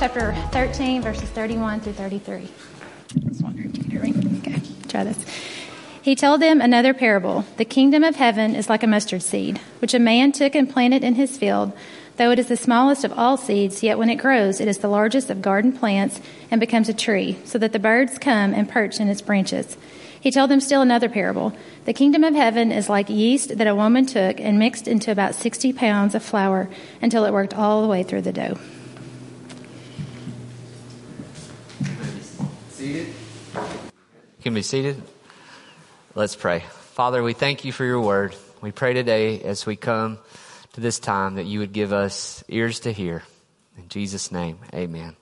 chapter 13, verses 31 through 33. Just wondering, can you hear? Okay, try this. He told them another parable. The kingdom of heaven is like a mustard seed, which a man took and planted in his field. Though it is the smallest of all seeds, yet when it grows, it is the largest of garden plants and becomes a tree, so that the birds come and perch in its branches. He told them still another parable. The kingdom of heaven is like yeast that a woman took and mixed into about 60 pounds of flour until it worked all the way through the dough. You can be seated. Let's pray. Father, we thank you for your word. We pray today as we come to this time that you would give us ears to hear. In Jesus' name, amen.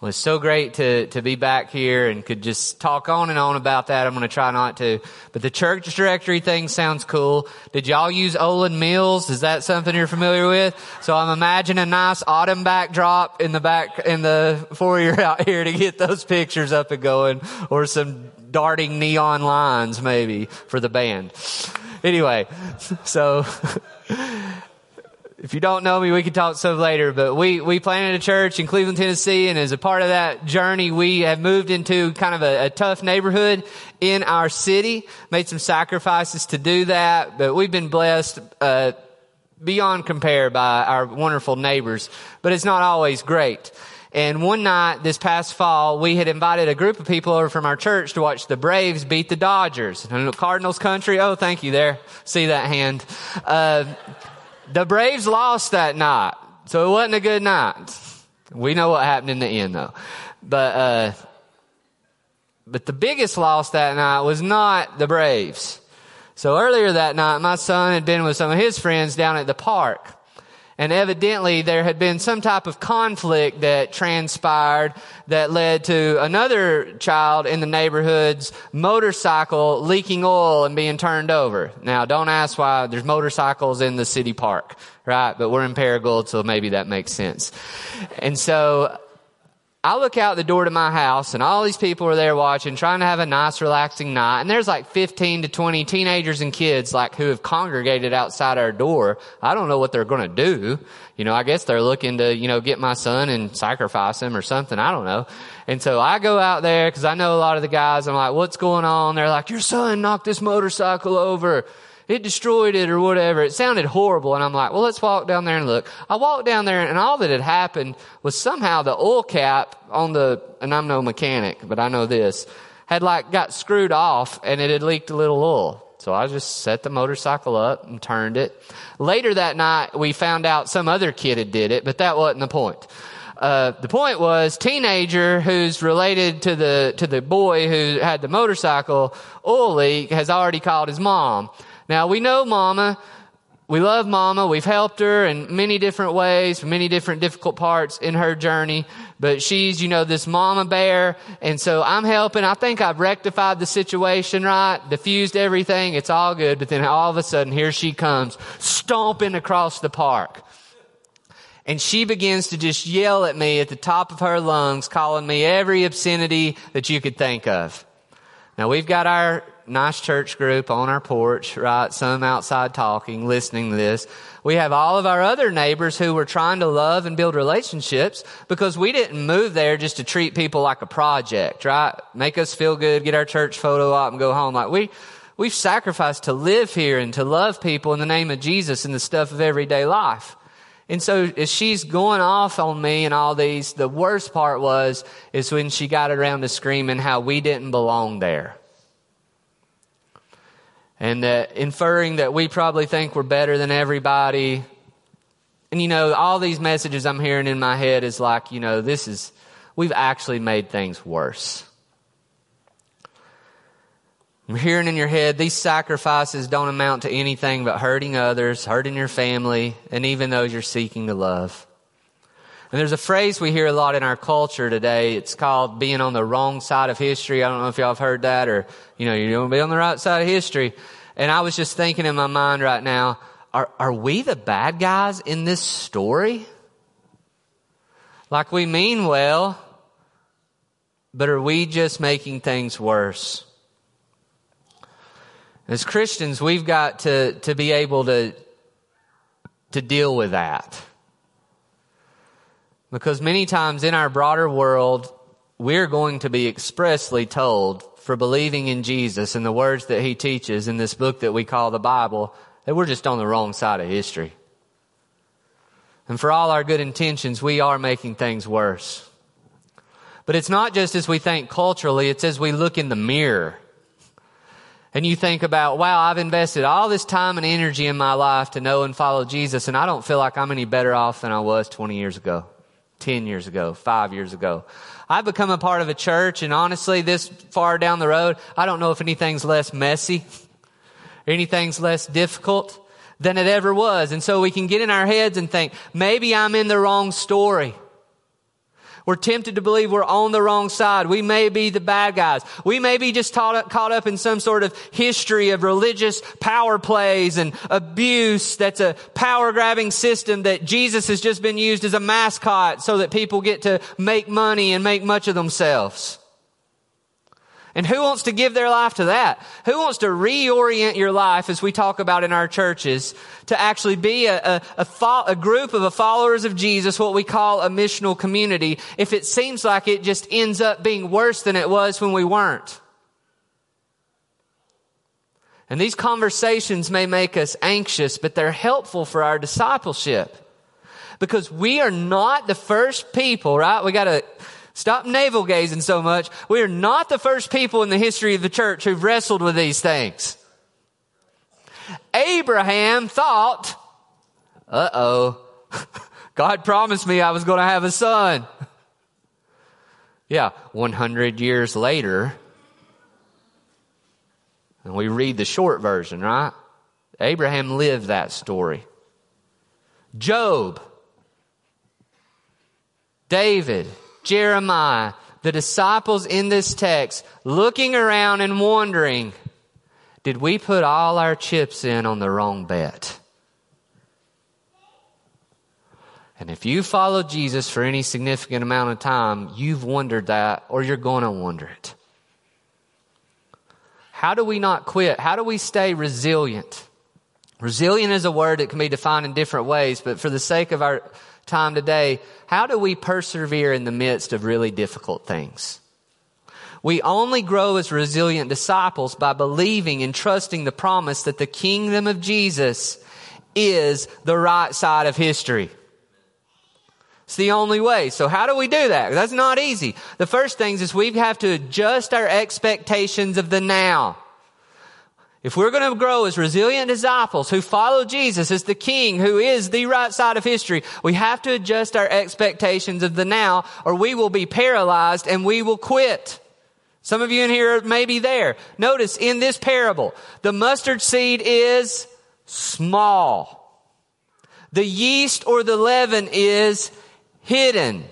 Well, it's so great to, to be back here and could just talk on and on about that. I'm going to try not to. But the church directory thing sounds cool. Did y'all use Olan Mills? Is that something you're familiar with? So I'm imagining a nice autumn backdrop in the back, in the foyer out here to get those pictures up and going or some darting neon lines maybe for the band. Anyway, so if you don't know me, we can talk some later, but we, we planted a church in Cleveland, Tennessee, and as a part of that journey, we have moved into kind of a, a, tough neighborhood in our city, made some sacrifices to do that, but we've been blessed, uh, beyond compare by our wonderful neighbors, but it's not always great. And one night this past fall, we had invited a group of people over from our church to watch the Braves beat the Dodgers. Cardinals country. Oh, thank you there. See that hand. Uh, the Braves lost that night, so it wasn't a good night. We know what happened in the end though. But, uh, but the biggest loss that night was not the Braves. So earlier that night, my son had been with some of his friends down at the park. And evidently there had been some type of conflict that transpired that led to another child in the neighborhood's motorcycle leaking oil and being turned over. Now don't ask why there's motorcycles in the city park, right? But we're in Paragould, so maybe that makes sense. And so I look out the door to my house and all these people are there watching, trying to have a nice relaxing night. And there's like 15 to 20 teenagers and kids like who have congregated outside our door. I don't know what they're going to do. You know, I guess they're looking to, you know, get my son and sacrifice him or something. I don't know. And so I go out there because I know a lot of the guys. I'm like, what's going on? They're like, your son knocked this motorcycle over it destroyed it or whatever. It sounded horrible. And I'm like, well, let's walk down there and look. I walked down there and all that had happened was somehow the oil cap on the, and I'm no mechanic, but I know this, had like got screwed off and it had leaked a little oil. So I just set the motorcycle up and turned it. Later that night, we found out some other kid had did it, but that wasn't the point. Uh, the point was teenager who's related to the to the boy who had the motorcycle oil leak has already called his mom now we know mama. We love mama. We've helped her in many different ways, many different difficult parts in her journey. But she's, you know, this mama bear. And so I'm helping. I think I've rectified the situation, right? Diffused everything. It's all good. But then all of a sudden, here she comes, stomping across the park. And she begins to just yell at me at the top of her lungs, calling me every obscenity that you could think of. Now we've got our nice church group on our porch, right? Some outside talking, listening to this. We have all of our other neighbors who were trying to love and build relationships because we didn't move there just to treat people like a project, right? Make us feel good, get our church photo up and go home. Like we, we've sacrificed to live here and to love people in the name of Jesus and the stuff of everyday life. And so as she's going off on me and all these, the worst part was, is when she got around to screaming how we didn't belong there and that inferring that we probably think we're better than everybody. And you know, all these messages I'm hearing in my head is like, you know, this is, we've actually made things worse. I'm hearing in your head, these sacrifices don't amount to anything but hurting others, hurting your family, and even those you're seeking to love. And there's a phrase we hear a lot in our culture today. It's called being on the wrong side of history. I don't know if y'all have heard that or, you know, you're going to be on the right side of history. And I was just thinking in my mind right now, are, are we the bad guys in this story? Like we mean well, but are we just making things worse? As Christians, we've got to, to be able to, to deal with that. Because many times in our broader world, we're going to be expressly told for believing in Jesus and the words that he teaches in this book that we call the Bible that we're just on the wrong side of history. And for all our good intentions, we are making things worse. But it's not just as we think culturally, it's as we look in the mirror. And you think about, wow, I've invested all this time and energy in my life to know and follow Jesus, and I don't feel like I'm any better off than I was 20 years ago. 10 years ago, five years ago. I've become a part of a church and honestly, this far down the road, I don't know if anything's less messy, anything's less difficult than it ever was. And so we can get in our heads and think, maybe I'm in the wrong story. We're tempted to believe we're on the wrong side. We may be the bad guys. We may be just caught up in some sort of history of religious power plays and abuse that's a power grabbing system that Jesus has just been used as a mascot so that people get to make money and make much of themselves. And who wants to give their life to that? Who wants to reorient your life, as we talk about in our churches, to actually be a, a, a, fo- a, group of followers of Jesus, what we call a missional community, if it seems like it just ends up being worse than it was when we weren't? And these conversations may make us anxious, but they're helpful for our discipleship. Because we are not the first people, right? We gotta, Stop navel gazing so much. We are not the first people in the history of the church who've wrestled with these things. Abraham thought, uh oh, God promised me I was going to have a son. Yeah, 100 years later, and we read the short version, right? Abraham lived that story. Job, David, Jeremiah, the disciples in this text, looking around and wondering, did we put all our chips in on the wrong bet? And if you follow Jesus for any significant amount of time, you've wondered that or you're going to wonder it. How do we not quit? How do we stay resilient? Resilient is a word that can be defined in different ways, but for the sake of our time today, how do we persevere in the midst of really difficult things? We only grow as resilient disciples by believing and trusting the promise that the kingdom of Jesus is the right side of history. It's the only way. So how do we do that? That's not easy. The first thing is we have to adjust our expectations of the now. If we're going to grow as resilient disciples who follow Jesus as the King who is the right side of history, we have to adjust our expectations of the now or we will be paralyzed and we will quit. Some of you in here may be there. Notice in this parable, the mustard seed is small. The yeast or the leaven is hidden.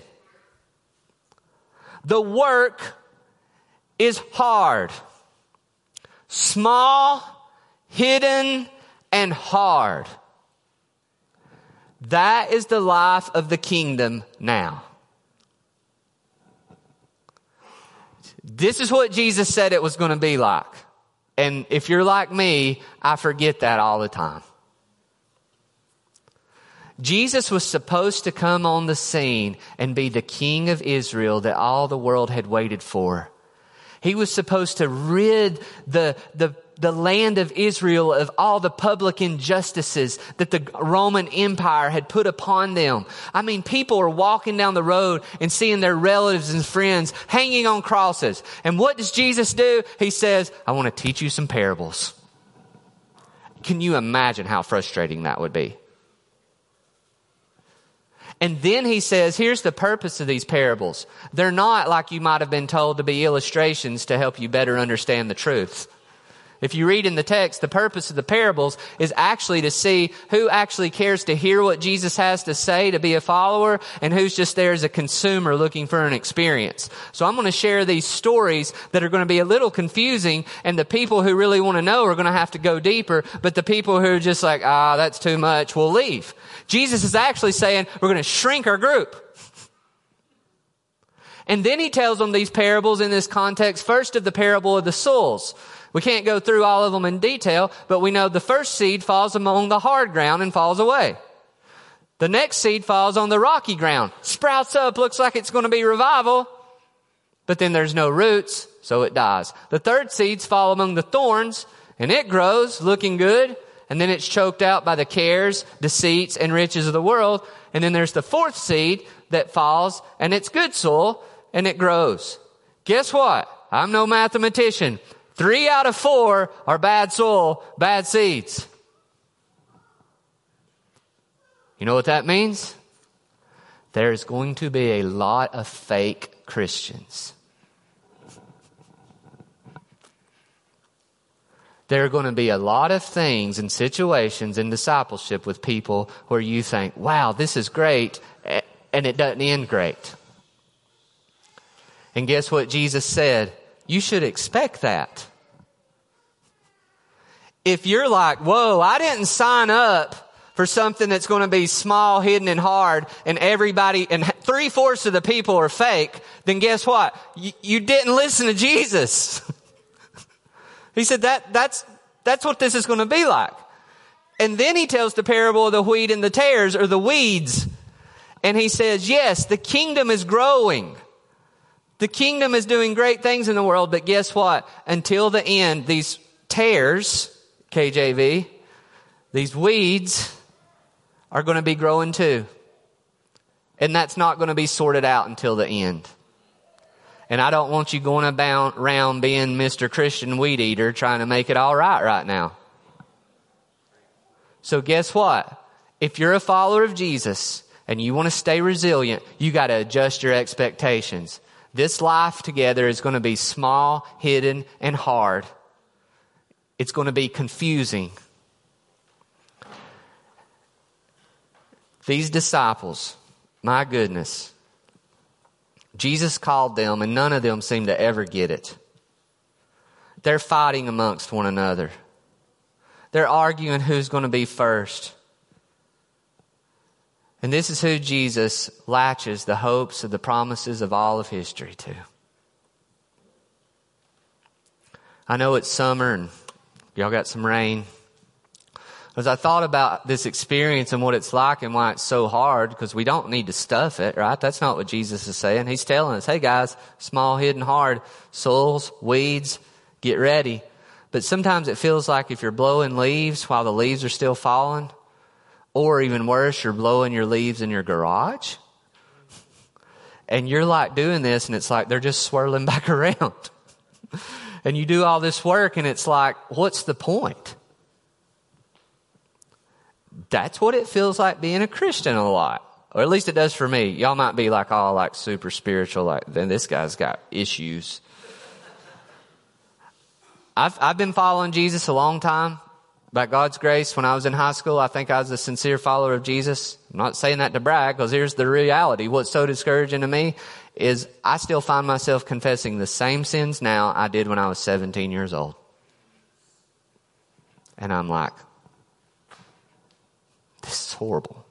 The work is hard small, hidden, and hard. That is the life of the kingdom now. This is what Jesus said it was going to be like. And if you're like me, I forget that all the time. Jesus was supposed to come on the scene and be the king of Israel that all the world had waited for. He was supposed to rid the, the, the land of Israel of all the public injustices that the Roman Empire had put upon them. I mean, people are walking down the road and seeing their relatives and friends hanging on crosses. And what does Jesus do? He says, I want to teach you some parables. Can you imagine how frustrating that would be? And then he says, here's the purpose of these parables. They're not like you might have been told to be illustrations to help you better understand the truth. If you read in the text, the purpose of the parables is actually to see who actually cares to hear what Jesus has to say to be a follower and who's just there as a consumer looking for an experience. So I'm going to share these stories that are going to be a little confusing and the people who really want to know are going to have to go deeper, but the people who are just like, ah, that's too much, will leave. Jesus is actually saying we're going to shrink our group. And then he tells them these parables in this context, first of the parable of the soils. We can't go through all of them in detail, but we know the first seed falls among the hard ground and falls away. The next seed falls on the rocky ground, sprouts up, looks like it's going to be revival, but then there's no roots, so it dies. The third seeds fall among the thorns, and it grows, looking good, and then it's choked out by the cares, deceits, and riches of the world. And then there's the fourth seed that falls, and it's good soil, and it grows. Guess what? I'm no mathematician. Three out of four are bad soil, bad seeds. You know what that means? There's going to be a lot of fake Christians. There are going to be a lot of things and situations in discipleship with people where you think, wow, this is great, and it doesn't end great. And guess what Jesus said? You should expect that if you're like, whoa, I didn't sign up for something that's going to be small, hidden, and hard, and everybody, and three fourths of the people are fake, then guess what? You, you didn't listen to Jesus. he said that, that's, that's what this is going to be like. And then he tells the parable of the wheat and the tares, or the weeds. And he says, yes, the kingdom is growing. The kingdom is doing great things in the world, but guess what? Until the end, these tares, KJV, these weeds are going to be growing too. And that's not going to be sorted out until the end. And I don't want you going around being Mr. Christian weed eater trying to make it all right right now. So guess what? If you're a follower of Jesus and you want to stay resilient, you got to adjust your expectations. This life together is going to be small, hidden, and hard it's going to be confusing. These disciples, my goodness, Jesus called them and none of them seem to ever get it. They're fighting amongst one another. They're arguing who's going to be first. And this is who Jesus latches the hopes of the promises of all of history to. I know it's summer and Y'all got some rain. As I thought about this experience and what it's like and why it's so hard, because we don't need to stuff it, right? That's not what Jesus is saying. He's telling us, hey guys, small, hidden, hard, soils, weeds, get ready. But sometimes it feels like if you're blowing leaves while the leaves are still falling, or even worse, you're blowing your leaves in your garage. And you're like doing this and it's like they're just swirling back around and you do all this work and it's like, what's the point? That's what it feels like being a Christian a lot. Or at least it does for me. Y'all might be like all like super spiritual, like, then this guy's got issues. I've, I've been following Jesus a long time. By God's grace, when I was in high school, I think I was a sincere follower of Jesus. I'm not saying that to brag, because here's the reality. What's so discouraging to me is I still find myself confessing the same sins now I did when I was 17 years old. And I'm like, this is horrible.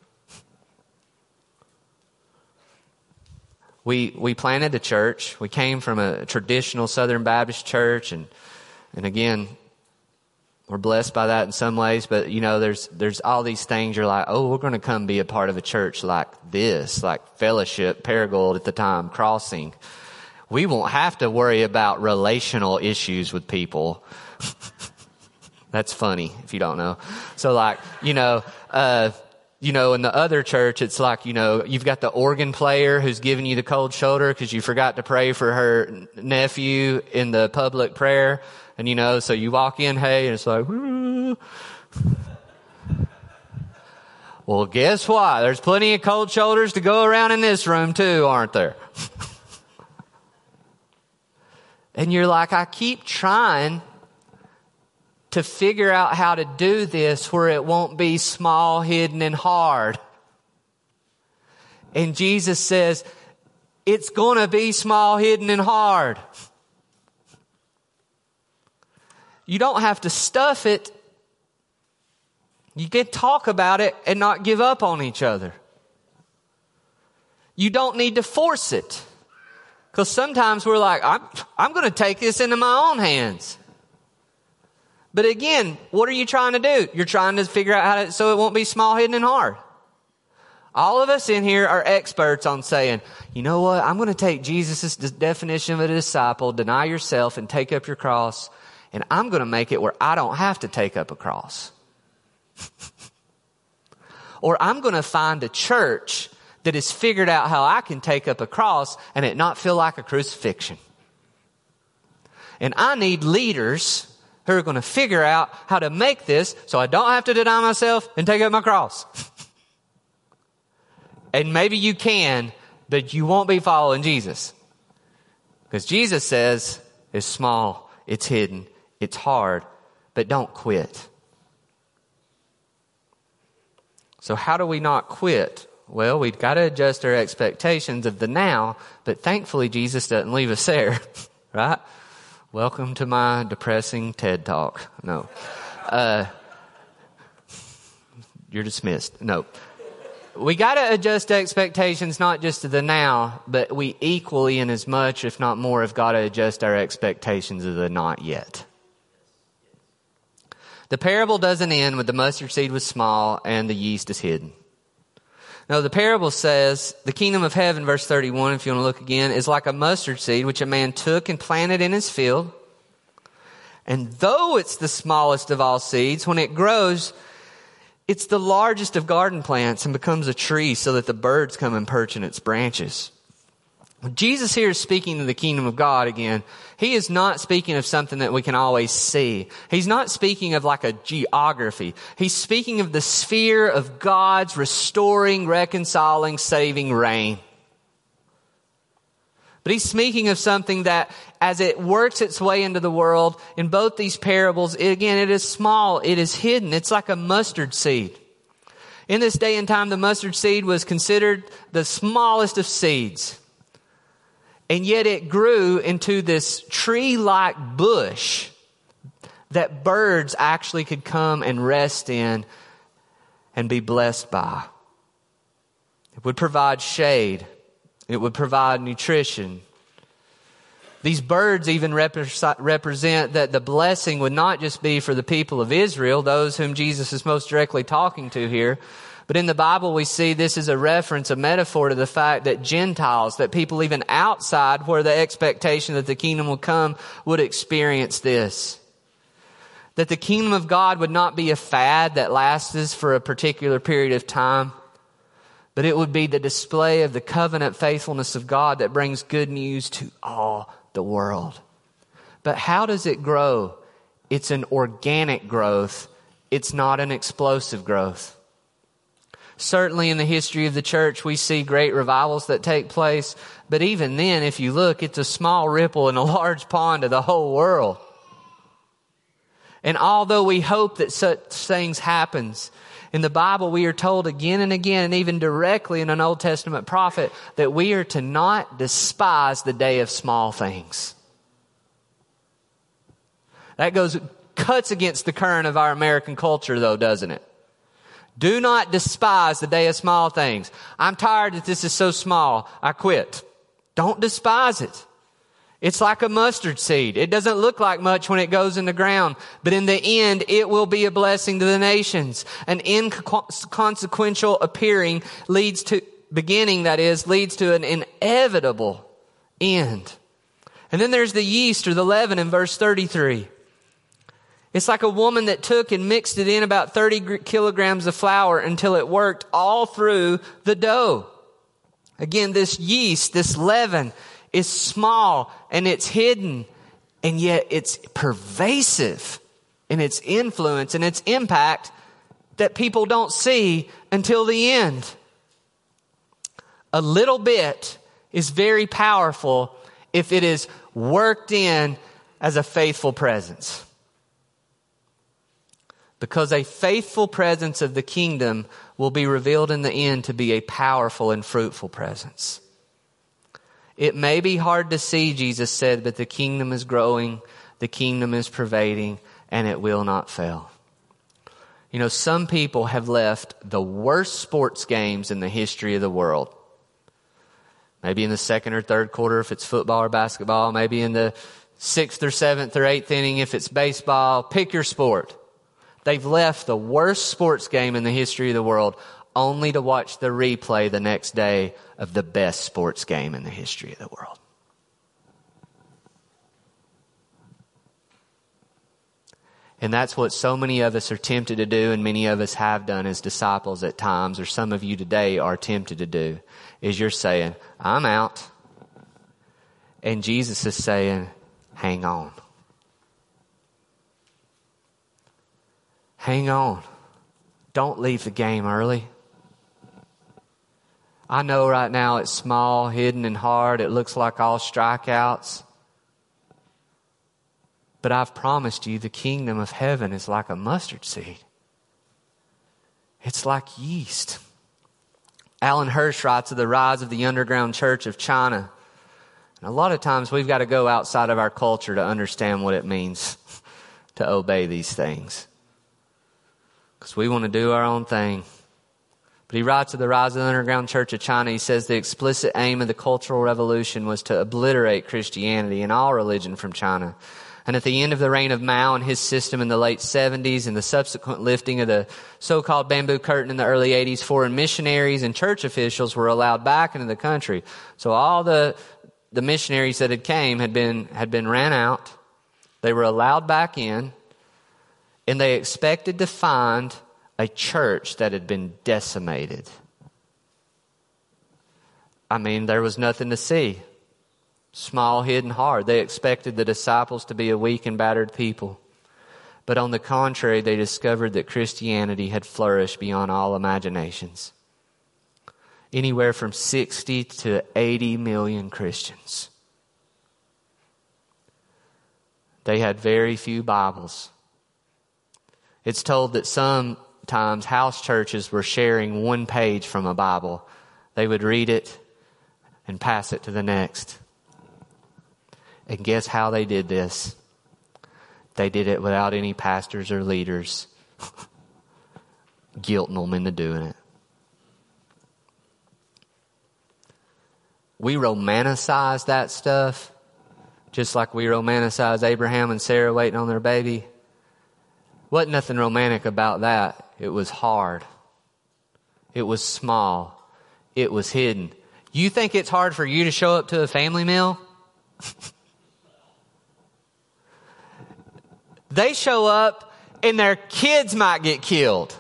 We, we planted a church. We came from a traditional Southern Baptist church and, and again, we're blessed by that in some ways, but you know, there's, there's all these things you're like, oh, we're going to come be a part of a church like this, like fellowship, Paragould at the time, crossing. We won't have to worry about relational issues with people. That's funny if you don't know. So like, you know, uh, you know, in the other church, it's like, you know, you've got the organ player who's giving you the cold shoulder because you forgot to pray for her nephew in the public prayer. And you know, so you walk in, hey, and it's like, well, guess what? There's plenty of cold shoulders to go around in this room too, aren't there? and you're like, I keep trying to figure out how to do this where it won't be small, hidden, and hard. And Jesus says, it's gonna be small, hidden, and hard. You don't have to stuff it. You can talk about it and not give up on each other. You don't need to force it. Because sometimes we're like, I'm, I'm going to take this into my own hands. But again, what are you trying to do? You're trying to figure out how to, so it won't be small, hidden, and hard. All of us in here are experts on saying, you know what? I'm going to take Jesus' definition of a disciple, deny yourself and take up your cross, and I'm going to make it where I don't have to take up a cross. or I'm going to find a church that has figured out how I can take up a cross and it not feel like a crucifixion. And I need leaders who are going to figure out how to make this so I don't have to deny myself and take up my cross. and maybe you can, but you won't be following Jesus. Because Jesus says it's small, it's hidden, it's hard, but don't quit. So how do we not quit? Well, we've got to adjust our expectations of the now, but thankfully Jesus doesn't leave us there, right? Welcome to my depressing TED talk. No. Uh, you're dismissed. No. We got to adjust expectations not just to the now, but we equally and as much, if not more, have got to adjust our expectations of the not yet. The parable doesn't end with the mustard seed was small and the yeast is hidden. Now the parable says, the kingdom of heaven, verse 31, if you want to look again, is like a mustard seed which a man took and planted in his field. And though it's the smallest of all seeds, when it grows, it's the largest of garden plants and becomes a tree so that the birds come and perch in its branches. Jesus here is speaking of the kingdom of God again. He is not speaking of something that we can always see. He's not speaking of like a geography. He's speaking of the sphere of God's restoring, reconciling, saving reign. But he's speaking of something that as it works its way into the world, in both these parables, again, it is small, it is hidden. It's like a mustard seed. In this day and time, the mustard seed was considered the smallest of seeds. And yet it grew into this tree like bush that birds actually could come and rest in and be blessed by. It would provide shade, it would provide nutrition. These birds even represent that the blessing would not just be for the people of Israel, those whom Jesus is most directly talking to here, but in the Bible, we see this is a reference, a metaphor to the fact that Gentiles, that people even outside where the expectation that the kingdom will come would experience this. That the kingdom of God would not be a fad that lasts for a particular period of time, but it would be the display of the covenant faithfulness of God that brings good news to all the world. But how does it grow? It's an organic growth. It's not an explosive growth. Certainly in the history of the church, we see great revivals that take place. But even then, if you look, it's a small ripple in a large pond of the whole world. And although we hope that such things happens, in the Bible we are told again and again, and even directly in an Old Testament prophet, that we are to not despise the day of small things. That goes, cuts against the current of our American culture though, doesn't it? Do not despise the day of small things. I'm tired that this is so small. I quit. Don't despise it. It's like a mustard seed. It doesn't look like much when it goes in the ground, but in the end, it will be a blessing to the nations. An inconsequential appearing leads to, beginning that is, leads to an inevitable end. And then there's the yeast or the leaven in verse 33. It's like a woman that took and mixed it in about 30 kilograms of flour until it worked all through the dough. Again, this yeast, this leaven is small and it's hidden and yet it's pervasive in its influence and its impact that people don't see until the end. A little bit is very powerful if it is worked in as a faithful presence. Because a faithful presence of the kingdom will be revealed in the end to be a powerful and fruitful presence. It may be hard to see, Jesus said, but the kingdom is growing, the kingdom is pervading, and it will not fail. You know, some people have left the worst sports games in the history of the world. Maybe in the second or third quarter if it's football or basketball, maybe in the sixth or seventh or eighth inning if it's baseball. Pick your sport. They've left the worst sports game in the history of the world only to watch the replay the next day of the best sports game in the history of the world. And that's what so many of us are tempted to do, and many of us have done as disciples at times, or some of you today are tempted to do, is you're saying, I'm out. And Jesus is saying, hang on. Hang on. Don't leave the game early. I know right now it's small, hidden, and hard. It looks like all strikeouts. But I've promised you the kingdom of heaven is like a mustard seed. It's like yeast. Alan Hirsch writes of the rise of the underground church of China. And a lot of times we've got to go outside of our culture to understand what it means to obey these things. Because we want to do our own thing. But he writes of the rise of the underground church of China, he says the explicit aim of the Cultural Revolution was to obliterate Christianity and all religion from China. And at the end of the reign of Mao and his system in the late 70s and the subsequent lifting of the so-called bamboo curtain in the early 80s, foreign missionaries and church officials were allowed back into the country. So all the, the missionaries that had came had been, had been ran out. They were allowed back in and they expected to find a church that had been decimated. I mean, there was nothing to see small, hidden hard. They expected the disciples to be a weak and battered people. But on the contrary, they discovered that Christianity had flourished beyond all imaginations. Anywhere from 60 to 80 million Christians. They had very few Bibles. It's told that sometimes house churches were sharing one page from a Bible. They would read it and pass it to the next. And guess how they did this? They did it without any pastors or leaders guilting them into doing it. We romanticize that stuff just like we romanticize Abraham and Sarah waiting on their baby. Wasn't nothing romantic about that. It was hard. It was small. It was hidden. You think it's hard for you to show up to a family meal? They show up and their kids might get killed.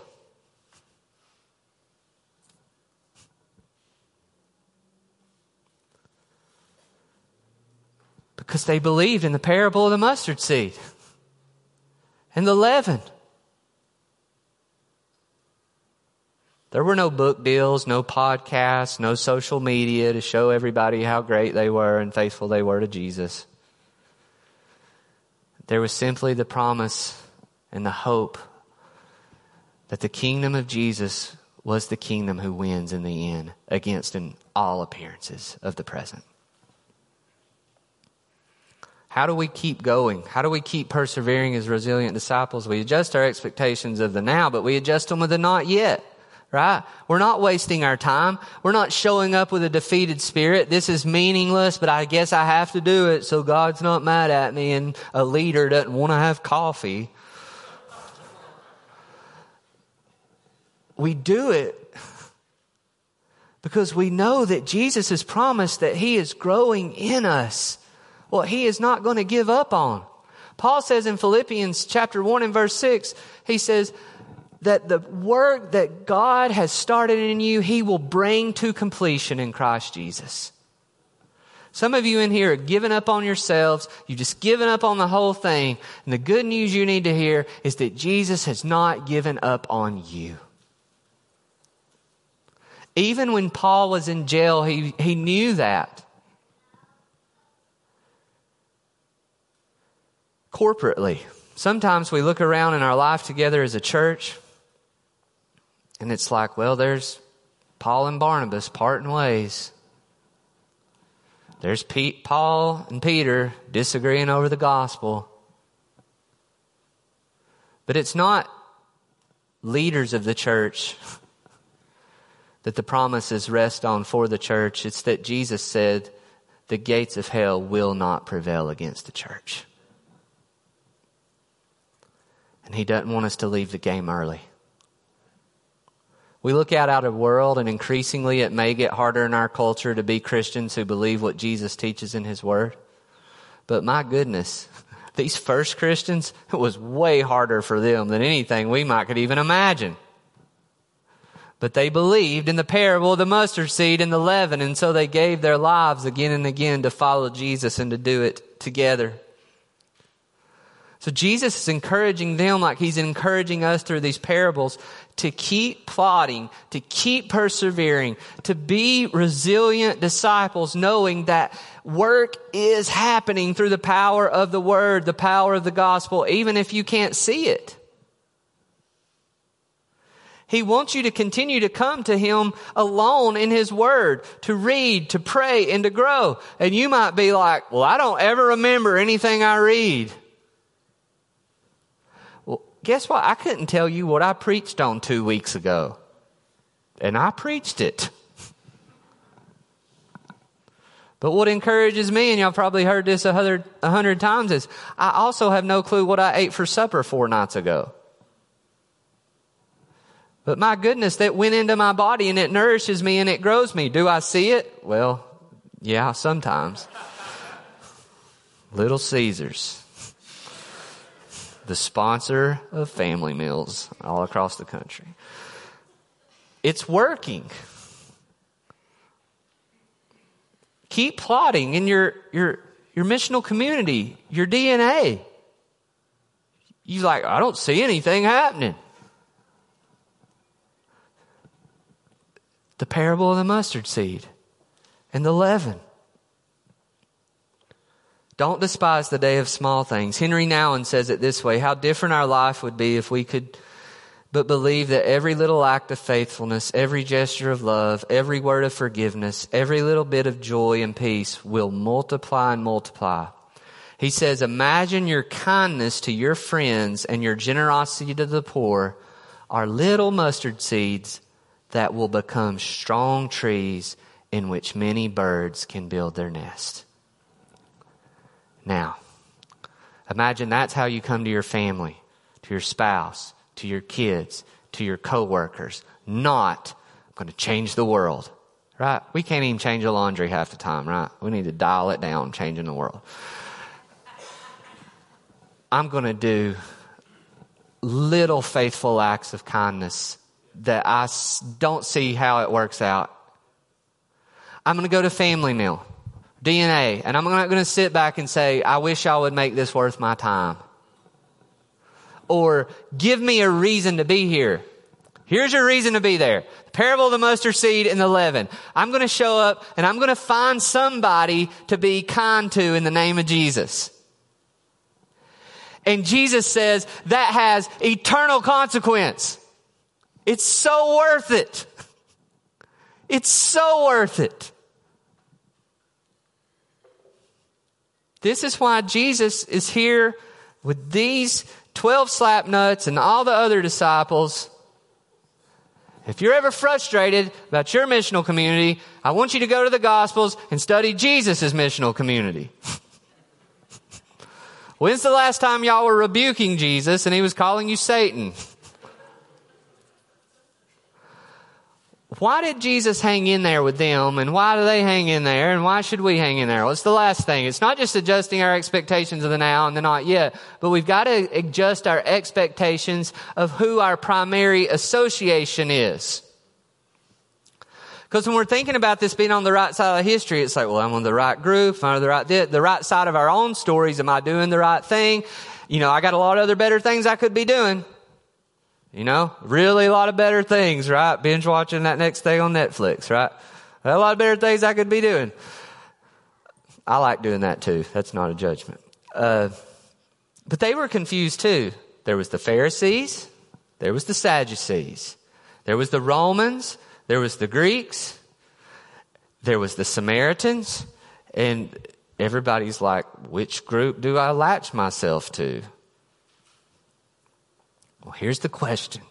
Because they believed in the parable of the mustard seed and the leaven. There were no book deals, no podcasts, no social media to show everybody how great they were and faithful they were to Jesus. There was simply the promise and the hope that the kingdom of Jesus was the kingdom who wins in the end against in all appearances of the present. How do we keep going? How do we keep persevering as resilient disciples? We adjust our expectations of the now, but we adjust them with the not yet right? We're not wasting our time. We're not showing up with a defeated spirit. This is meaningless, but I guess I have to do it so God's not mad at me and a leader doesn't want to have coffee. We do it because we know that Jesus has promised that He is growing in us what He is not going to give up on. Paul says in Philippians chapter 1 and verse 6, he says, that the work that God has started in you, He will bring to completion in Christ Jesus. Some of you in here are giving up on yourselves. You've just given up on the whole thing. And the good news you need to hear is that Jesus has not given up on you. Even when Paul was in jail, he, he knew that. Corporately. Sometimes we look around in our life together as a church, and it's like, well, there's Paul and Barnabas parting ways. There's Pete, Paul and Peter disagreeing over the gospel. But it's not leaders of the church that the promises rest on for the church. It's that Jesus said the gates of hell will not prevail against the church. And he doesn't want us to leave the game early. We look out at a world and increasingly it may get harder in our culture to be Christians who believe what Jesus teaches in his word. But my goodness, these first Christians, it was way harder for them than anything we might could even imagine. But they believed in the parable of the mustard seed and the leaven, and so they gave their lives again and again to follow Jesus and to do it together. So Jesus is encouraging them like he's encouraging us through these parables to keep plotting, to keep persevering, to be resilient disciples, knowing that work is happening through the power of the word, the power of the gospel, even if you can't see it. He wants you to continue to come to Him alone in His Word, to read, to pray, and to grow. And you might be like, well, I don't ever remember anything I read. Guess what? I couldn't tell you what I preached on two weeks ago. And I preached it. But what encourages me, and y'all probably heard this a hundred, a hundred times, is I also have no clue what I ate for supper four nights ago. But my goodness, that went into my body and it nourishes me and it grows me. Do I see it? Well, yeah, sometimes. Little Caesars the sponsor of family meals all across the country. It's working. Keep plotting in your, your, your missional community, your DNA. You're like, I don't see anything happening. The parable of the mustard seed and the leaven. Don't despise the day of small things. Henri Nouwen says it this way How different our life would be if we could but believe that every little act of faithfulness, every gesture of love, every word of forgiveness, every little bit of joy and peace will multiply and multiply. He says, Imagine your kindness to your friends and your generosity to the poor are little mustard seeds that will become strong trees in which many birds can build their nest. Now, imagine that's how you come to your family, to your spouse, to your kids, to your coworkers. Not, I'm going to change the world. Right? We can't even change the laundry half the time, right? We need to dial it down, changing the world. I'm going to do little faithful acts of kindness that I don't see how it works out. I'm going to go to family meal. DNA. And I'm not going to sit back and say, I wish I would make this worth my time. Or give me a reason to be here. Here's your reason to be there. The parable of the mustard seed and the leaven. I'm going to show up and I'm going to find somebody to be kind to in the name of Jesus. And Jesus says that has eternal consequence. It's so worth it. It's so worth it. This is why Jesus is here with these 12 slap nuts and all the other disciples. If you're ever frustrated about your missional community, I want you to go to the Gospels and study Jesus' missional community. When's the last time y'all were rebuking Jesus and he was calling you Satan? why did Jesus hang in there with them and why do they hang in there and why should we hang in there? Well, it's the last thing. It's not just adjusting our expectations of the now and the not yet, but we've got to adjust our expectations of who our primary association is. Because when we're thinking about this being on the right side of history, it's like, well, I'm on the right group, I'm on the right, the right side of our own stories. Am I doing the right thing? You know, I got a lot of other better things I could be doing. You know, really a lot of better things, right? Binge watching that next thing on Netflix, right? A lot of better things I could be doing. I like doing that too. That's not a judgment. Uh, But they were confused too. There was the Pharisees, there was the Sadducees, there was the Romans, there was the Greeks, there was the Samaritans, and everybody's like, which group do I latch myself to? Well, here's the question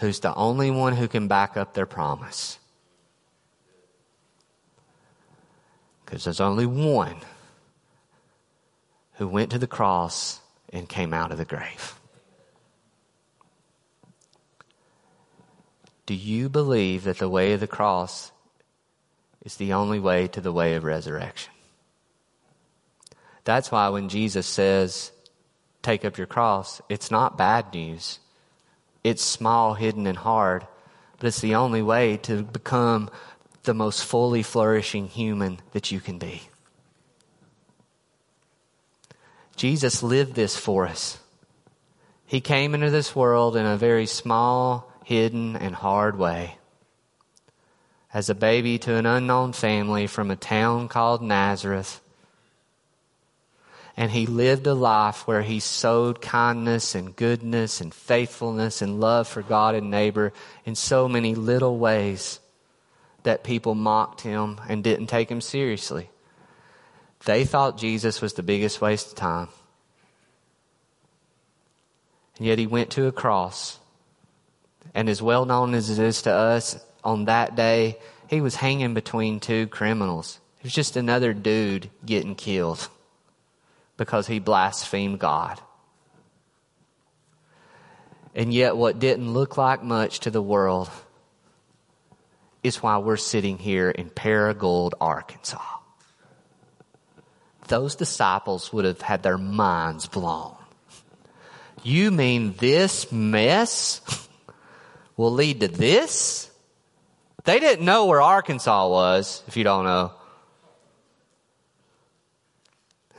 Who's the only one who can back up their promise? Because there's only one who went to the cross and came out of the grave. Do you believe that the way of the cross is the only way to the way of resurrection? That's why when Jesus says, take up your cross, it's not bad news. It's small, hidden, and hard, but it's the only way to become the most fully flourishing human that you can be. Jesus lived this for us. He came into this world in a very small, hidden, and hard way. As a baby to an unknown family from a town called Nazareth. And he lived a life where he sowed kindness and goodness and faithfulness and love for God and neighbor in so many little ways that people mocked him and didn't take him seriously. They thought Jesus was the biggest waste of time. And yet he went to a cross. And as well known as it is to us, on that day, he was hanging between two criminals. It was just another dude getting killed because he blasphemed God. And yet, what didn't look like much to the world is why we're sitting here in Paragould, Arkansas those disciples would have had their minds blown. You mean this mess will lead to this? They didn't know where Arkansas was, if you don't know.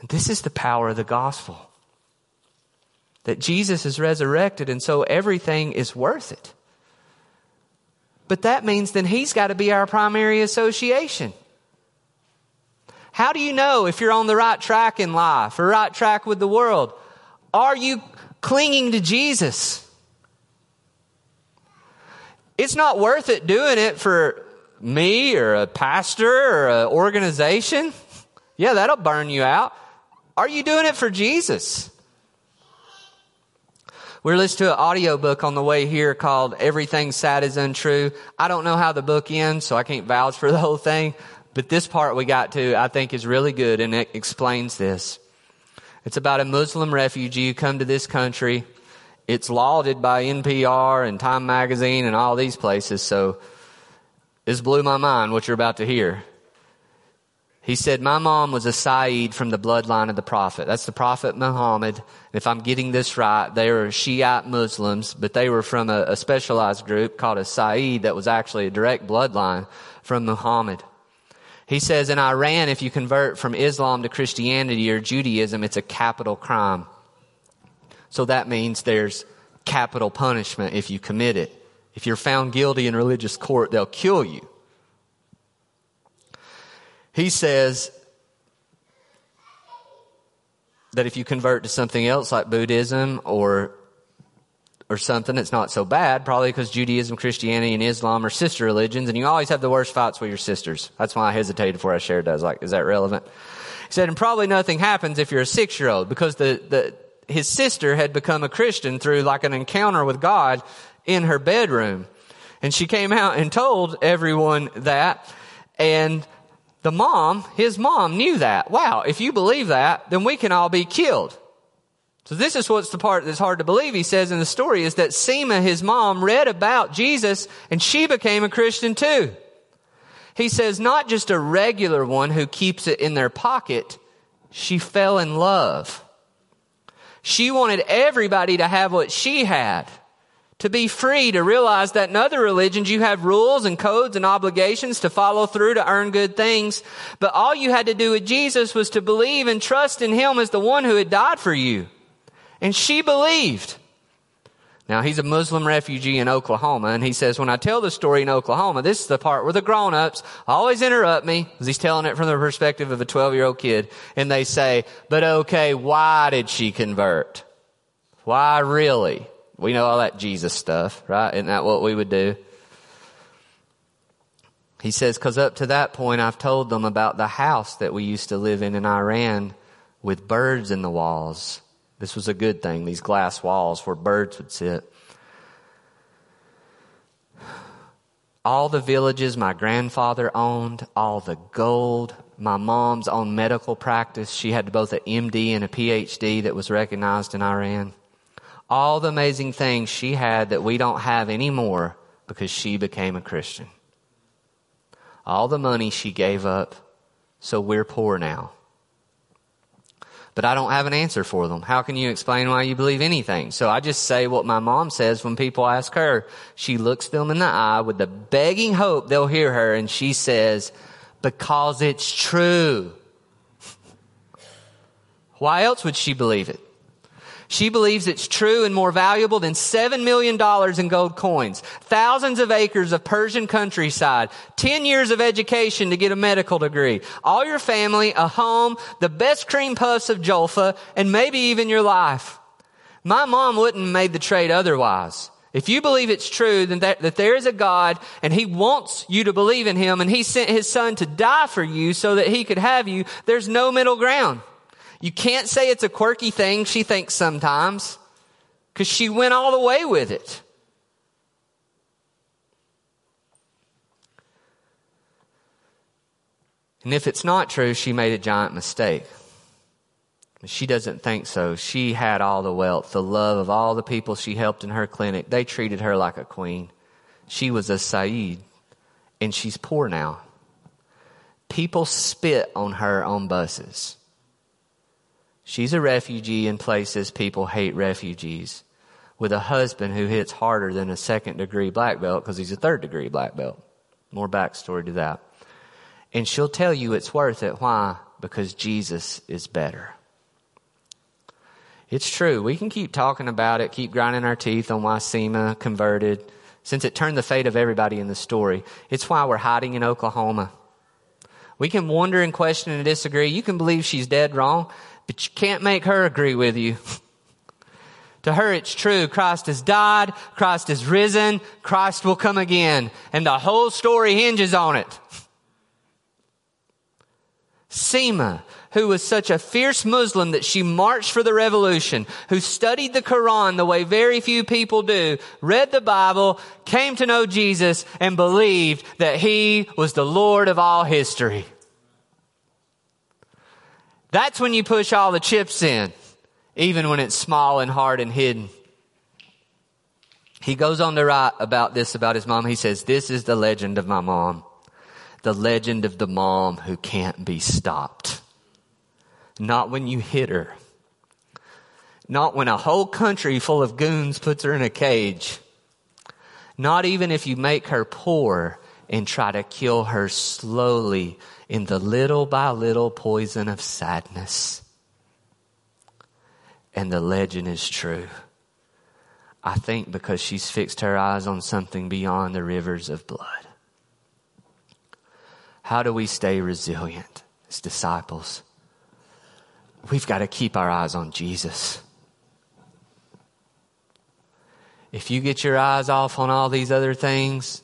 This is the power of the gospel. That Jesus is resurrected and so everything is worth it. But that means then he's got to be our primary association. How do you know if you're on the right track in life or right track with the world? Are you clinging to Jesus? It's not worth it doing it for me or a pastor or an organization. Yeah, that'll burn you out. Are you doing it for Jesus? We're listening to an audiobook on the way here called Everything Sad is Untrue. I don't know how the book ends, so I can't vouch for the whole thing, but this part we got to, I think, is really good and it explains this. It's about a Muslim refugee who come to this country. It's lauded by NPR and Time Magazine and all these places. So this blew my mind what you're about to hear. He said, my mom was a Sayyid from the bloodline of the Prophet. That's the Prophet Muhammad. If I'm getting this right, they were Shiite Muslims, but they were from a, a specialized group called a Sayyid that was actually a direct bloodline from Muhammad. He says in Iran, if you convert from Islam to Christianity or Judaism, it's a capital crime. So that means there's capital punishment if you commit it. If you're found guilty in religious court, they'll kill you. He says that if you convert to something else like Buddhism or or something, it's not so bad, probably because Judaism, Christianity, and Islam are sister religions, and you always have the worst fights with your sisters. That's why I hesitated before I shared that. I was like, is that relevant? He said, and probably nothing happens if you're a six year old, because the, the, his sister had become a Christian through like an encounter with God in her bedroom. And she came out and told everyone that, and the mom, his mom knew that. Wow, if you believe that, then we can all be killed. So this is what's the part that's hard to believe. He says in the story is that Seema, his mom, read about Jesus and she became a Christian too. He says not just a regular one who keeps it in their pocket. She fell in love. She wanted everybody to have what she had. To be free, to realize that in other religions you have rules and codes and obligations to follow through to earn good things. But all you had to do with Jesus was to believe and trust in Him as the one who had died for you. And she believed. Now he's a Muslim refugee in Oklahoma and he says, when I tell the story in Oklahoma, this is the part where the grown-ups always interrupt me because he's telling it from the perspective of a 12 year old kid and they say, but okay, why did she convert? Why really? We know all that Jesus stuff, right? Isn't that what we would do? He says, cause up to that point I've told them about the house that we used to live in in Iran with birds in the walls this was a good thing, these glass walls where birds would sit. All the villages my grandfather owned, all the gold, my mom's own medical practice. She had both an MD and a PhD that was recognized in Iran. All the amazing things she had that we don't have anymore because she became a Christian. All the money she gave up, so we're poor now but I don't have an answer for them. How can you explain why you believe anything? So I just say what my mom says when people ask her. She looks them in the eye with the begging hope they'll hear her and she says, because it's true. Why else would she believe it? She believes it's true and more valuable than $7 million in gold coins, thousands of acres of Persian countryside, 10 years of education to get a medical degree, all your family, a home, the best cream puffs of Jolfa, and maybe even your life. My mom wouldn't have made the trade otherwise. If you believe it's true, then that, that there is a God and He wants you to believe in Him and He sent His Son to die for you so that He could have you, there's no middle ground. You can't say it's a quirky thing she thinks sometimes because she went all the way with it. And if it's not true, she made a giant mistake. She doesn't think so. She had all the wealth, the love of all the people she helped in her clinic. They treated her like a queen. She was a Sayyid, and she's poor now. People spit on her on buses. She's a refugee in places people hate refugees with a husband who hits harder than a second degree black belt because he's a third degree black belt. More backstory to that. And she'll tell you it's worth it. Why? Because Jesus is better. It's true. We can keep talking about it, keep grinding our teeth on why Seema converted, since it turned the fate of everybody in the story. It's why we're hiding in Oklahoma. We can wonder and question and disagree. You can believe she's dead wrong. But you can't make her agree with you. to her, it's true. Christ has died. Christ has risen. Christ will come again. And the whole story hinges on it. Seema, who was such a fierce Muslim that she marched for the revolution, who studied the Quran the way very few people do, read the Bible, came to know Jesus, and believed that he was the Lord of all history. That's when you push all the chips in, even when it's small and hard and hidden. He goes on to write about this about his mom. He says, this is the legend of my mom. The legend of the mom who can't be stopped. Not when you hit her. Not when a whole country full of goons puts her in a cage. Not even if you make her poor and try to kill her slowly in the little by little poison of sadness. And the legend is true. I think because she's fixed her eyes on something beyond the rivers of blood. How do we stay resilient as disciples? We've got to keep our eyes on Jesus. If you get your eyes off on all these other things,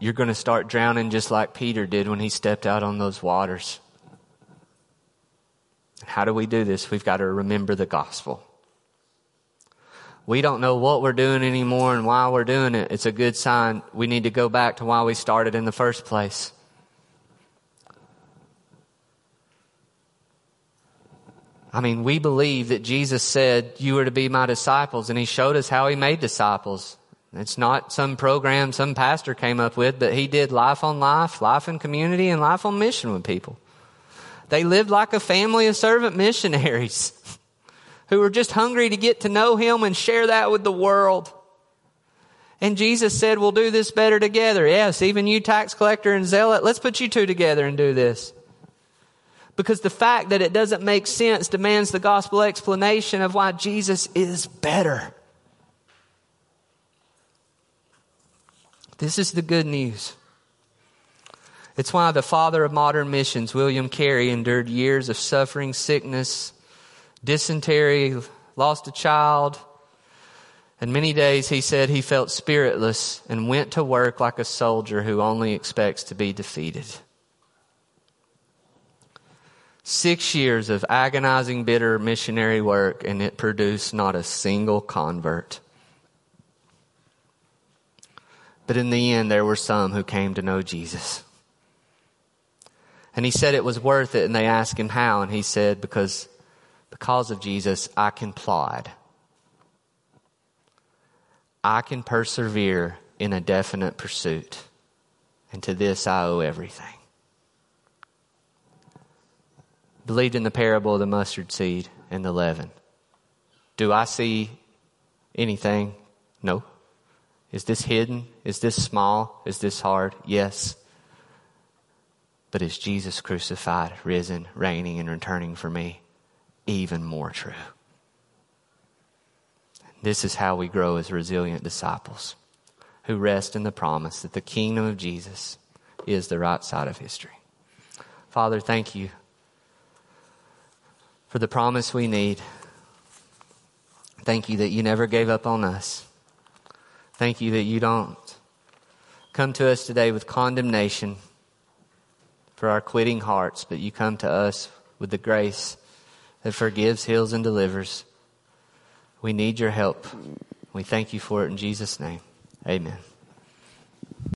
you're going to start drowning just like Peter did when he stepped out on those waters. How do we do this? We've got to remember the gospel. We don't know what we're doing anymore and why we're doing it. It's a good sign. We need to go back to why we started in the first place. I mean, we believe that Jesus said, you are to be my disciples, and he showed us how he made disciples. It's not some program some pastor came up with, but he did life on life, life in community, and life on mission with people. They lived like a family of servant missionaries who were just hungry to get to know him and share that with the world. And Jesus said, we'll do this better together. Yes, even you tax collector and zealot, let's put you two together and do this. Because the fact that it doesn't make sense demands the gospel explanation of why Jesus is better. This is the good news. It's why the father of modern missions, William Carey, endured years of suffering, sickness, dysentery, lost a child, and many days he said he felt spiritless and went to work like a soldier who only expects to be defeated. Six years of agonizing, bitter missionary work, and it produced not a single convert. But in the end, there were some who came to know Jesus. And he said it was worth it, and they asked him how, and he said, because, because of Jesus, I can plod. I can persevere in a definite pursuit. And to this I owe everything. Believed in the parable of the mustard seed and the leaven. Do I see anything? No. Is this hidden? Is this small? Is this hard? Yes. But is Jesus crucified, risen, reigning, and returning for me even more true? This is how we grow as resilient disciples who rest in the promise that the kingdom of Jesus is the right side of history. Father, thank you for the promise we need. Thank you that you never gave up on us. Thank you that you don't come to us today with condemnation for our quitting hearts, but you come to us with the grace that forgives, heals, and delivers. We need your help. We thank you for it in Jesus' name. Amen.